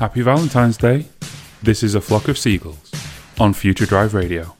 Happy Valentine's Day. This is A Flock of Seagulls on Future Drive Radio.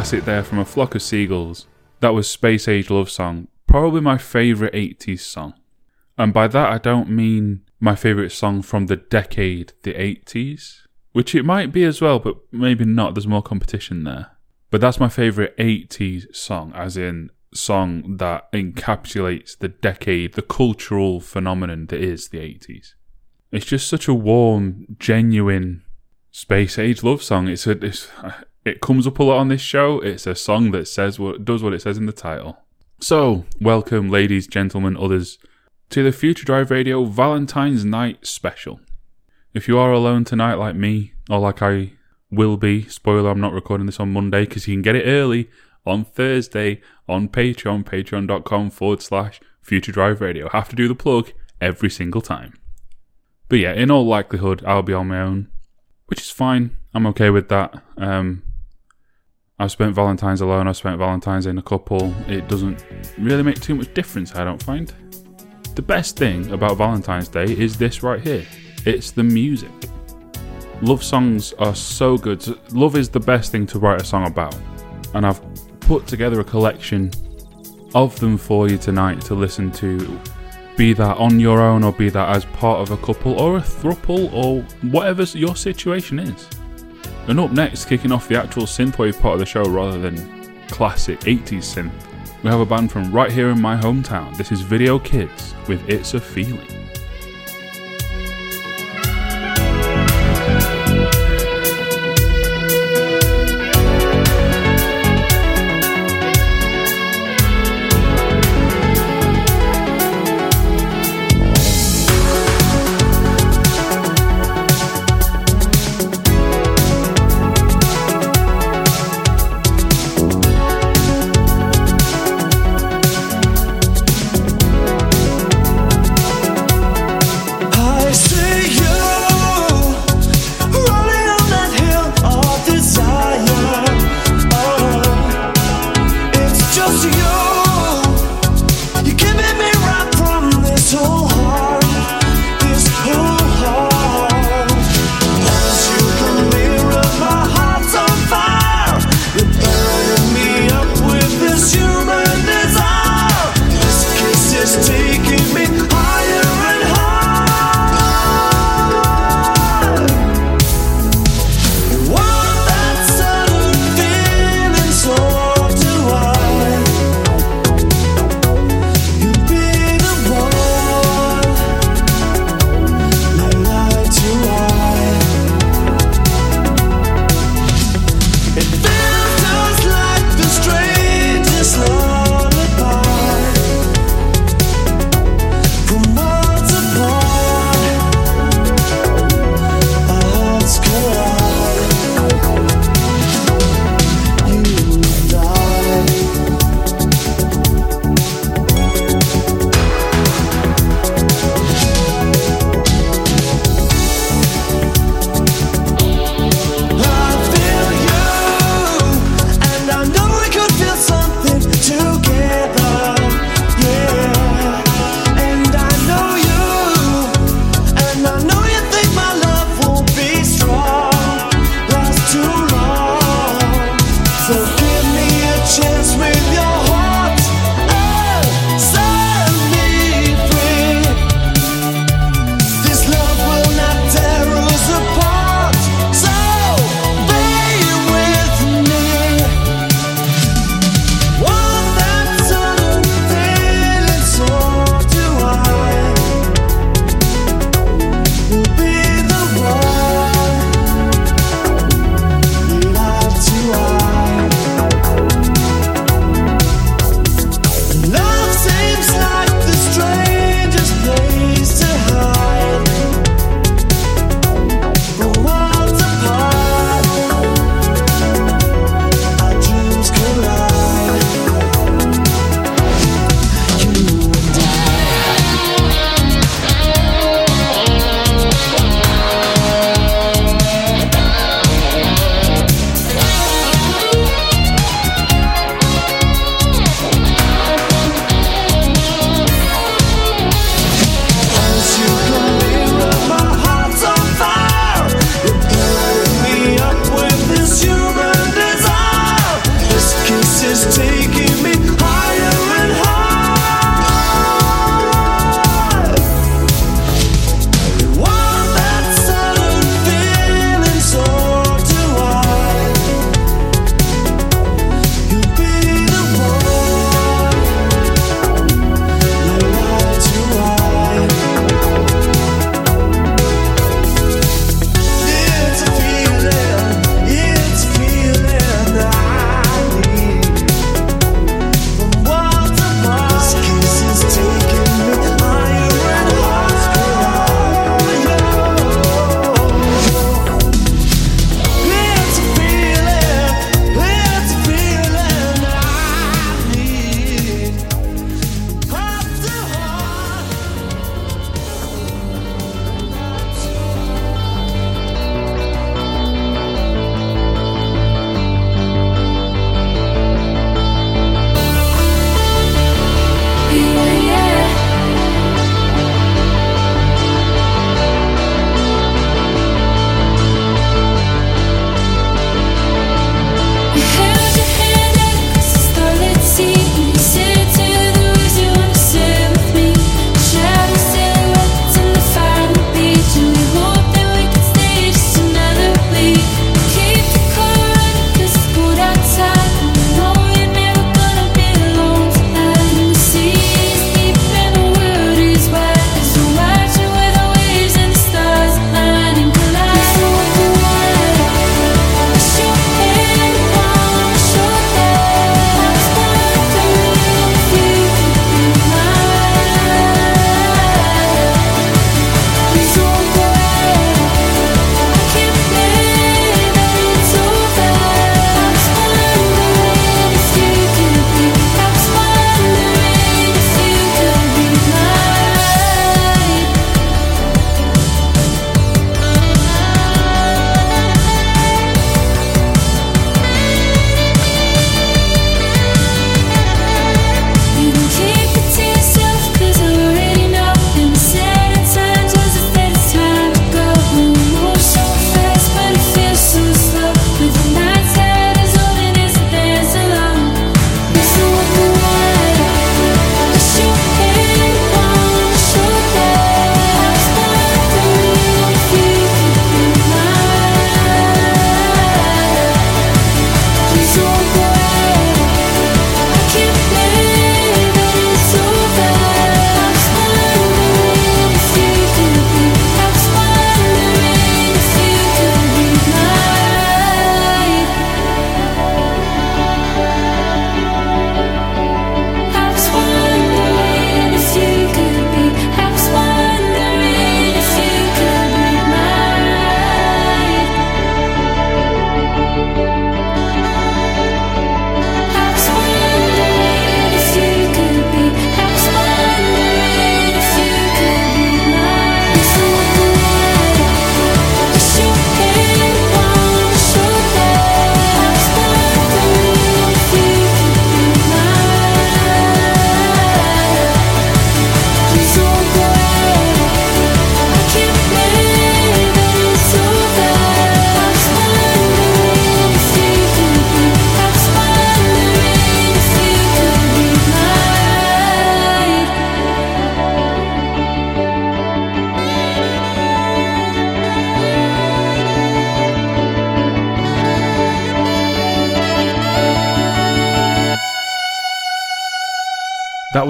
Classic there from a flock of seagulls. That was Space Age Love Song, probably my favourite 80s song. And by that I don't mean my favourite song from the decade, the 80s, which it might be as well, but maybe not, there's more competition there. But that's my favourite 80s song, as in song that encapsulates the decade, the cultural phenomenon that is the 80s. It's just such a warm, genuine space age love song. It's a, it's, it comes up a lot on this show. It's a song that says what does what it says in the title. So, welcome, ladies, gentlemen, others, to the Future Drive Radio Valentine's Night special. If you are alone tonight, like me, or like I will be, spoiler, I'm not recording this on Monday because you can get it early on Thursday on Patreon, patreon.com forward slash Future Drive Radio. Have to do the plug every single time. But yeah, in all likelihood, I'll be on my own, which is fine. I'm okay with that. Um, I've spent Valentine's alone, I've spent Valentine's in a couple. It doesn't really make too much difference, I don't find. The best thing about Valentine's Day is this right here it's the music. Love songs are so good. Love is the best thing to write a song about. And I've put together a collection of them for you tonight to listen to. Be that on your own, or be that as part of a couple, or a thruple, or whatever your situation is. And up next, kicking off the actual synthwave part of the show rather than classic 80s synth, we have a band from right here in my hometown. This is Video Kids with It's a Feeling.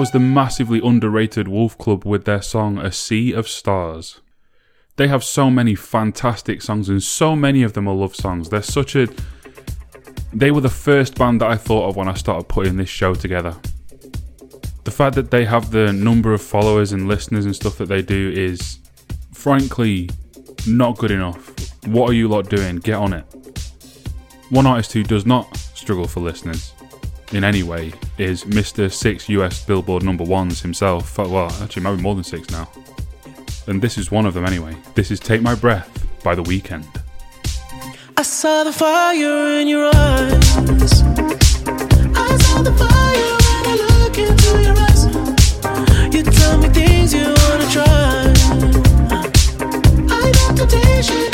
Was the massively underrated Wolf Club with their song A Sea of Stars. They have so many fantastic songs, and so many of them are love songs. They're such a. They were the first band that I thought of when I started putting this show together. The fact that they have the number of followers and listeners and stuff that they do is, frankly, not good enough. What are you lot doing? Get on it. One artist who does not struggle for listeners in any way is Mr. Six US Billboard number ones himself. Well, actually, maybe more than six now. And this is one of them anyway. This is Take My Breath by The Weeknd. I saw the fire in your eyes. I saw the fire when I look into your eyes. You tell me things you wanna try. I know temptation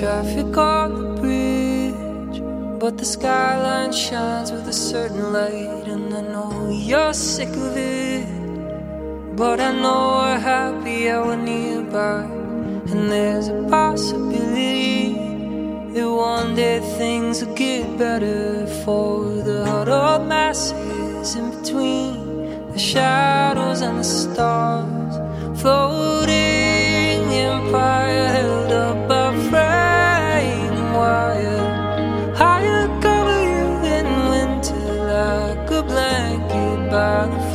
traffic on the bridge, but the skyline shines with a certain light. And I know you're sick of it, but I know we're happy and we're nearby. And there's a possibility that one day things will get better for the huddled masses in between the shadows and the stars, floating empire held up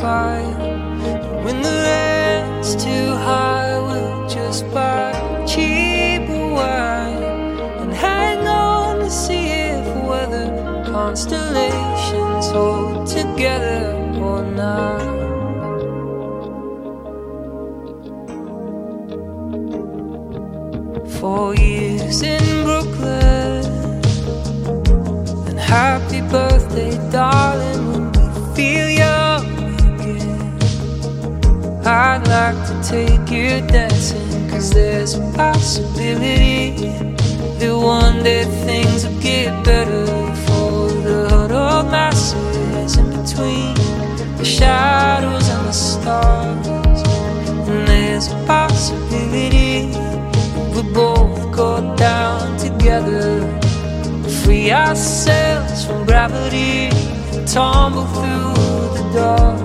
when the too high, we'll just buy cheaper wine and hang on to see if whether constellations hold together or not. Four years in Brooklyn and Happy birthday, darling, I'd like to take you dancing, cause there's a possibility that one day things will get better for the huddled masses in between the shadows and the stars. And there's a possibility we both go down together, free ourselves from gravity, and tumble through the dark,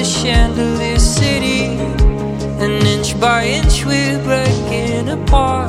the chandelier city, and inch by inch we're breaking apart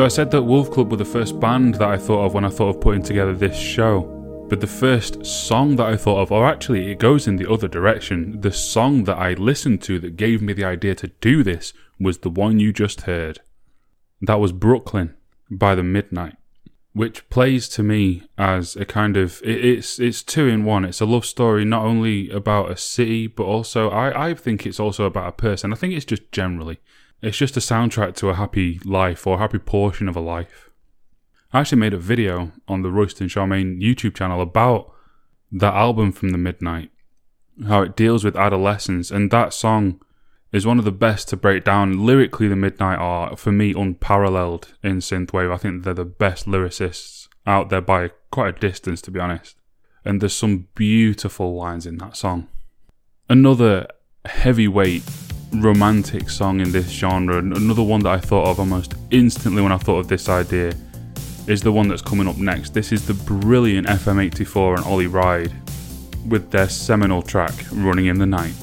So I said that Wolf Club were the first band that I thought of when I thought of putting together this show. But the first song that I thought of, or actually it goes in the other direction, the song that I listened to that gave me the idea to do this was the one you just heard. That was Brooklyn by the Midnight, which plays to me as a kind of it, it's it's two in one. It's a love story not only about a city, but also I, I think it's also about a person. I think it's just generally. It's just a soundtrack to a happy life or a happy portion of a life. I actually made a video on the Royston Charmaine YouTube channel about that album from the Midnight, how it deals with adolescence, and that song is one of the best to break down. Lyrically, the Midnight are, for me, unparalleled in synthwave. I think they're the best lyricists out there by quite a distance, to be honest. And there's some beautiful lines in that song. Another heavyweight romantic song in this genre, another one that I thought of almost instantly when I thought of this idea, is the one that's coming up next. This is the brilliant FM84 and Ollie Wride with their seminal track, Running in the Night.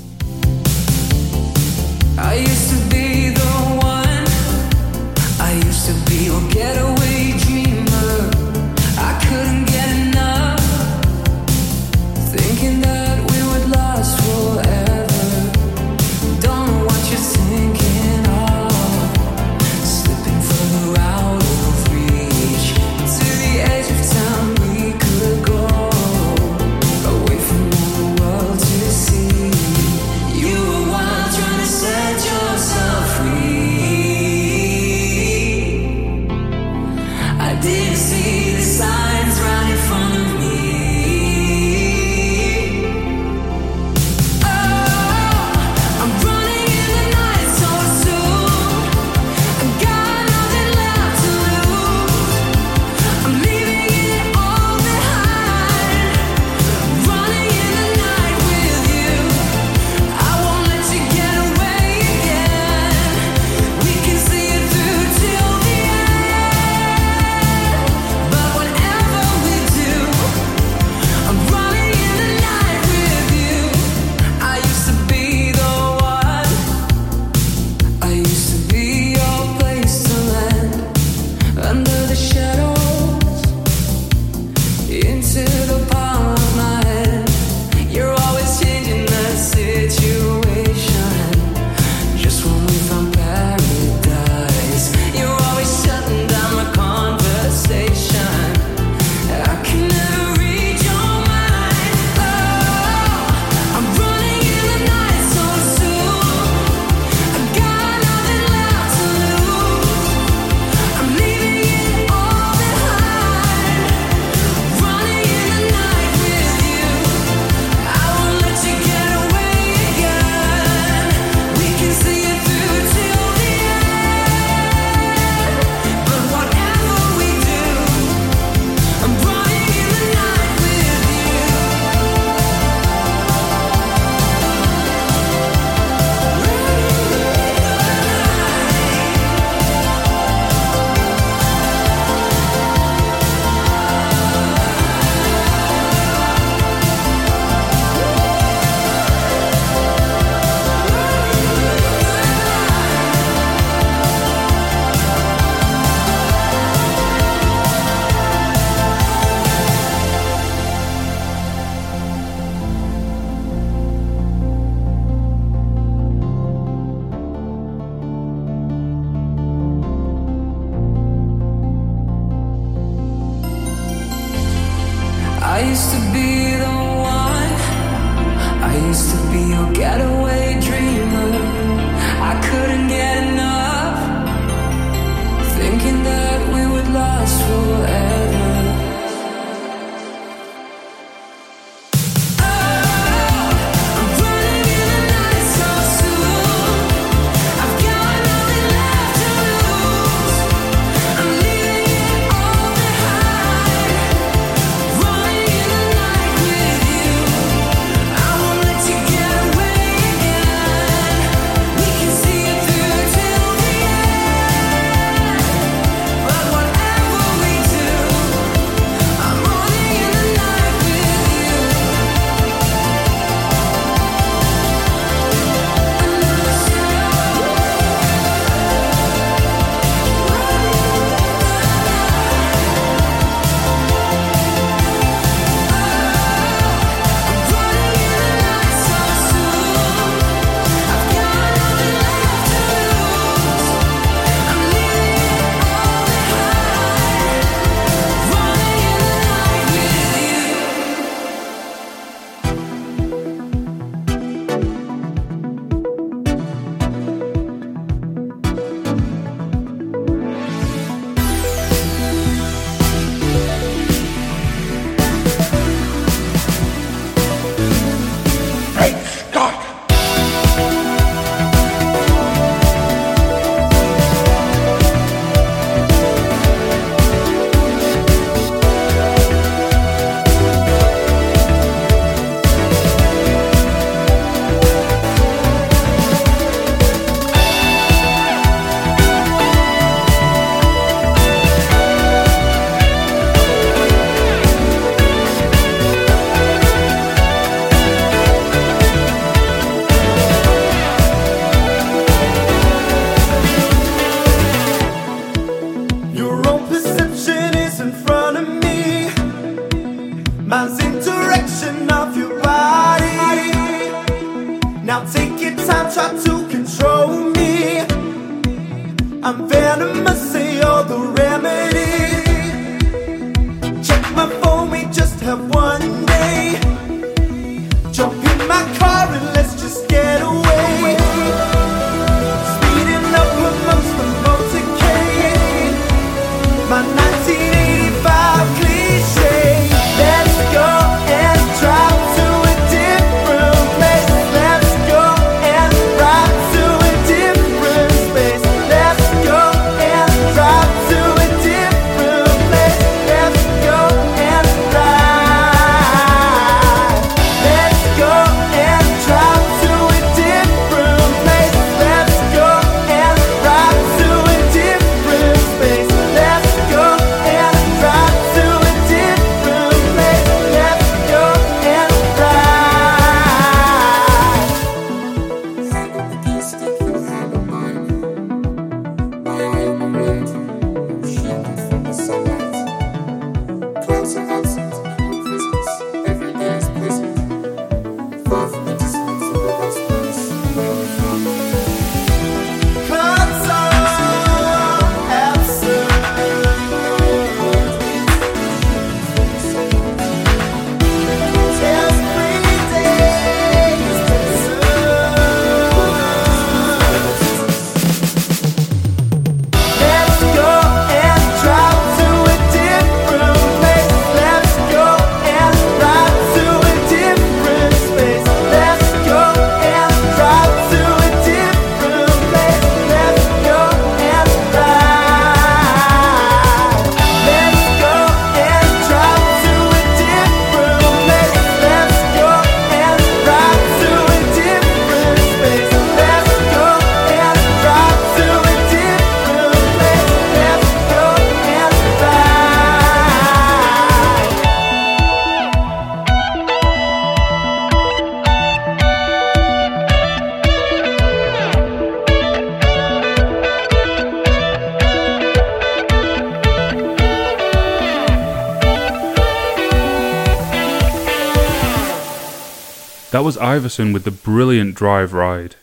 That was Iverson with the brilliant Drive Ride.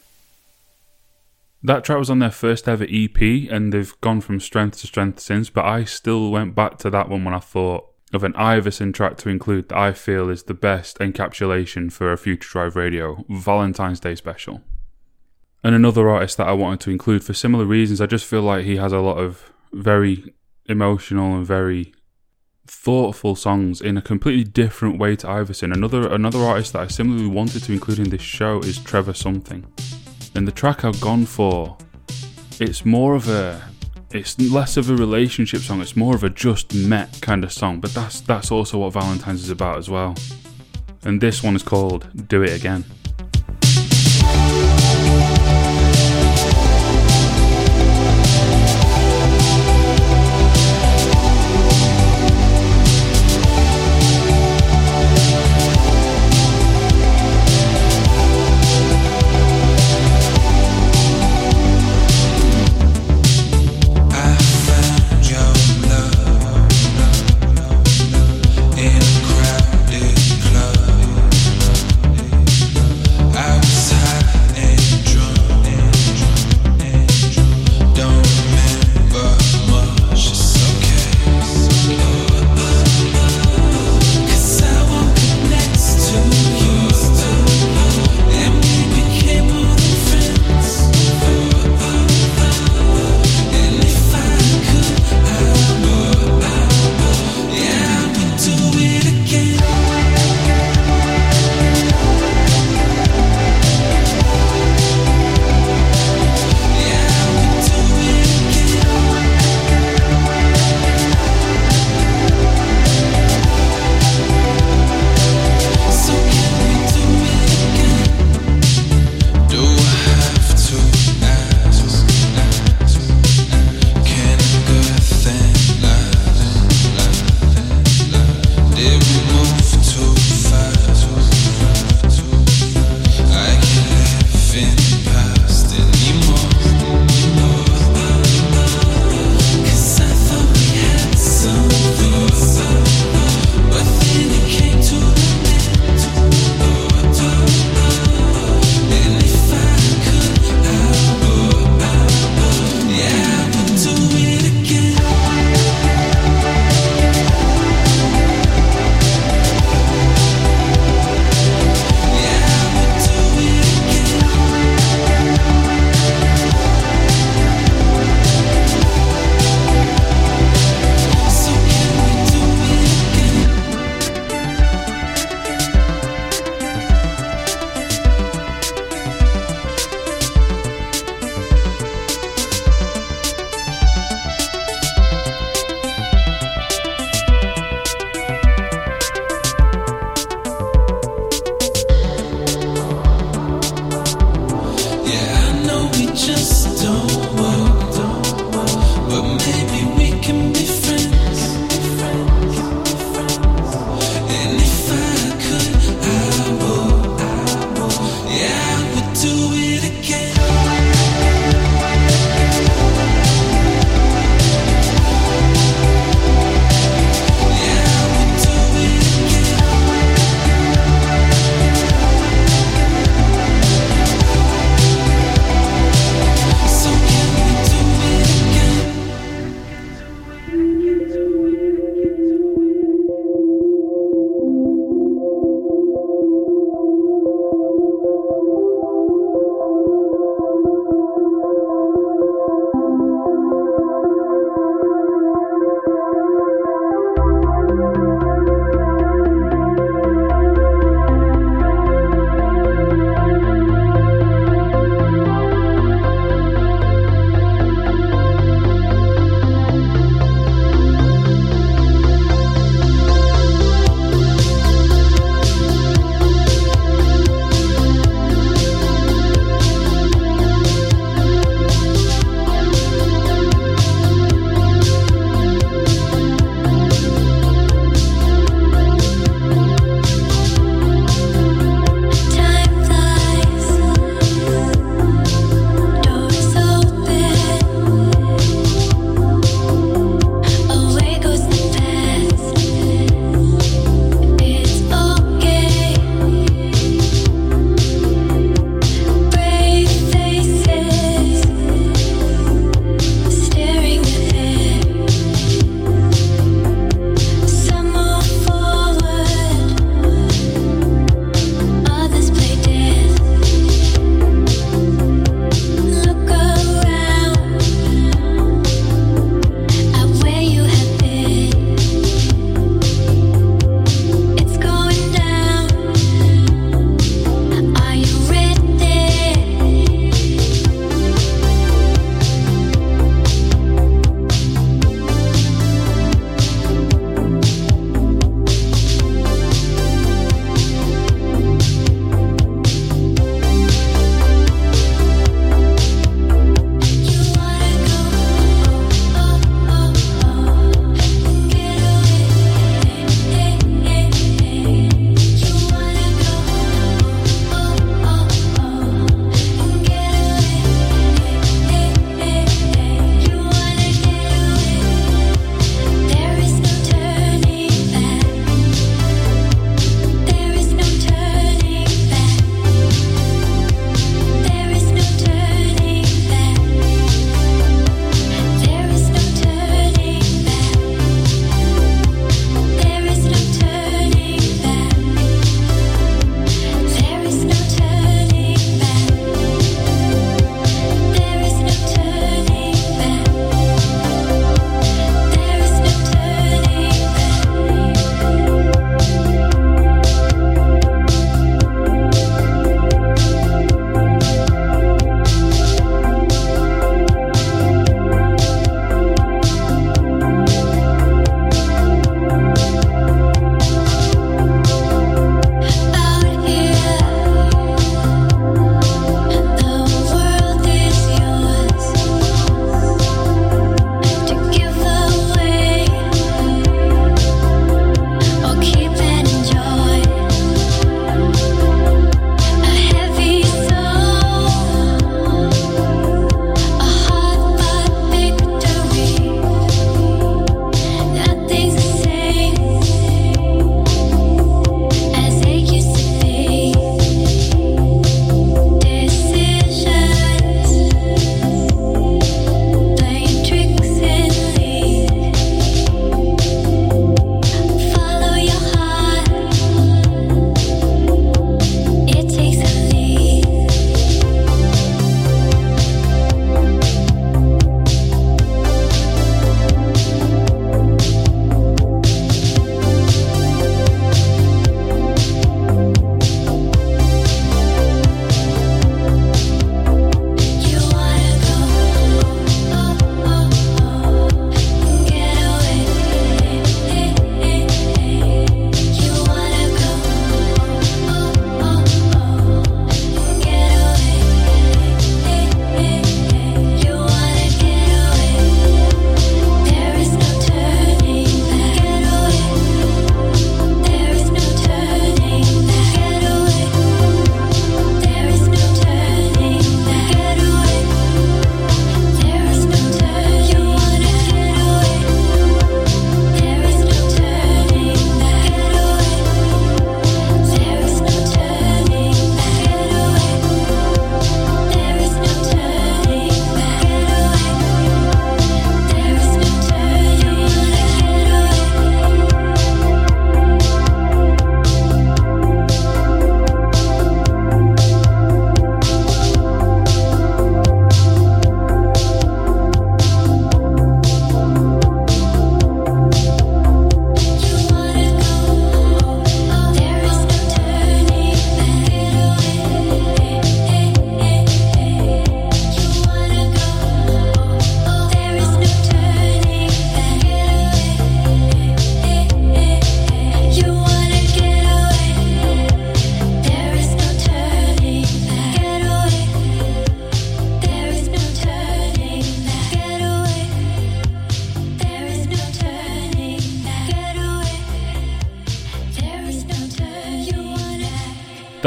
That track was on their first ever EP, and they've gone from strength to strength since, but I still went back to that one when I thought of an Iverson track to include that I feel is the best encapsulation for a Future Drive Radio Valentine's Day special. And another artist that I wanted to include for similar reasons, I just feel like he has a lot of very emotional and very thoughtful songs in a completely different way to Iverson. Another another artist that I similarly wanted to include in this show is Trevor Something. And the track I've gone for, it's more of a it's less of a relationship song, it's more of a just met kind of song, but that's that's also what Valentine's is about as well. And this one is called Do It Again.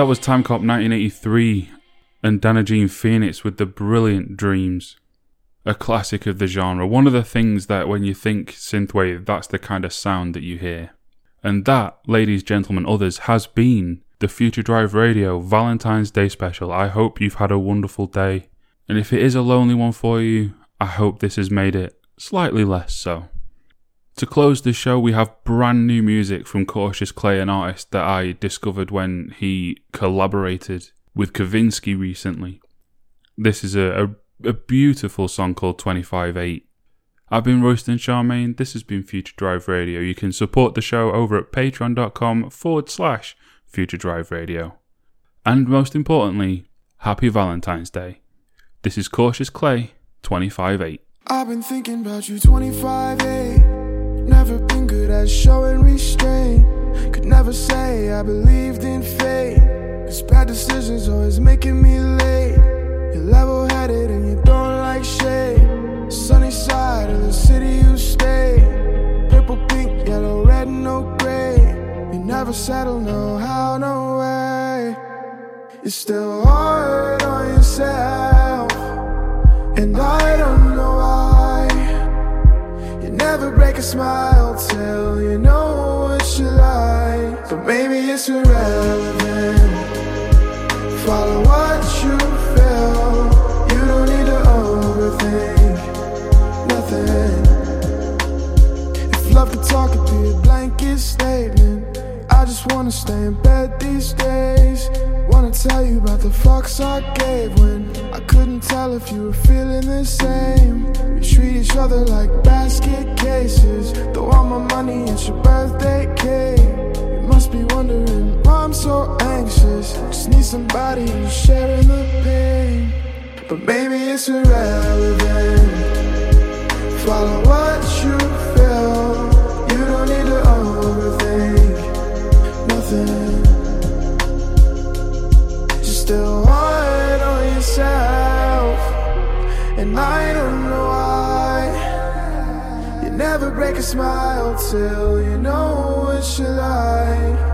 Was Timecop1983 and Dana Jean Phoenix with the brilliant Dreams. A classic of the genre. One of the things that when you think synthwave, that's the kind of sound that you hear. And that, ladies, gentlemen, others, has been the Future Drive Radio Valentine's Day special. I hope you've had a wonderful day. And if it is a lonely one for you, I hope this has made it slightly less so. To close the show, we have brand new music from Cautious Clay, an artist that I discovered when he collaborated with Kavinsky recently. This is a, a, a beautiful song called 25-8. I've been Royston Charmaine. This has been Future Drive Radio. You can support the show over at patreon.com forward slash Future Drive Radio. And most importantly, happy Valentine's Day. This is Cautious Clay, 25-8. I've been thinking about you 25 8 Never been good at showing restraint. Could never say I believed in fate. Cause bad decisions always making me late. You're level headed and you don't like shade. Sunny side of the city you stay. Purple, pink, yellow, red, no gray. You never settle, no how, no way. You're still hard on yourself. And I don't never break a smile till you know what you like. But maybe it's irrelevant. Follow what you feel. You don't need to overthink nothing. If love could talk, it'd be a blanket statement. I just wanna stay in bed these days. Wanna tell you about the fucks I gave when I couldn't tell if you were feeling the same. We treat each other like basket cases. Throw all my money, it's your birthday cake. You must be wondering why I'm so anxious. Just need somebody who's sharing the pain. But maybe it's irrelevant. Follow what you feel. A smile till you know what you like.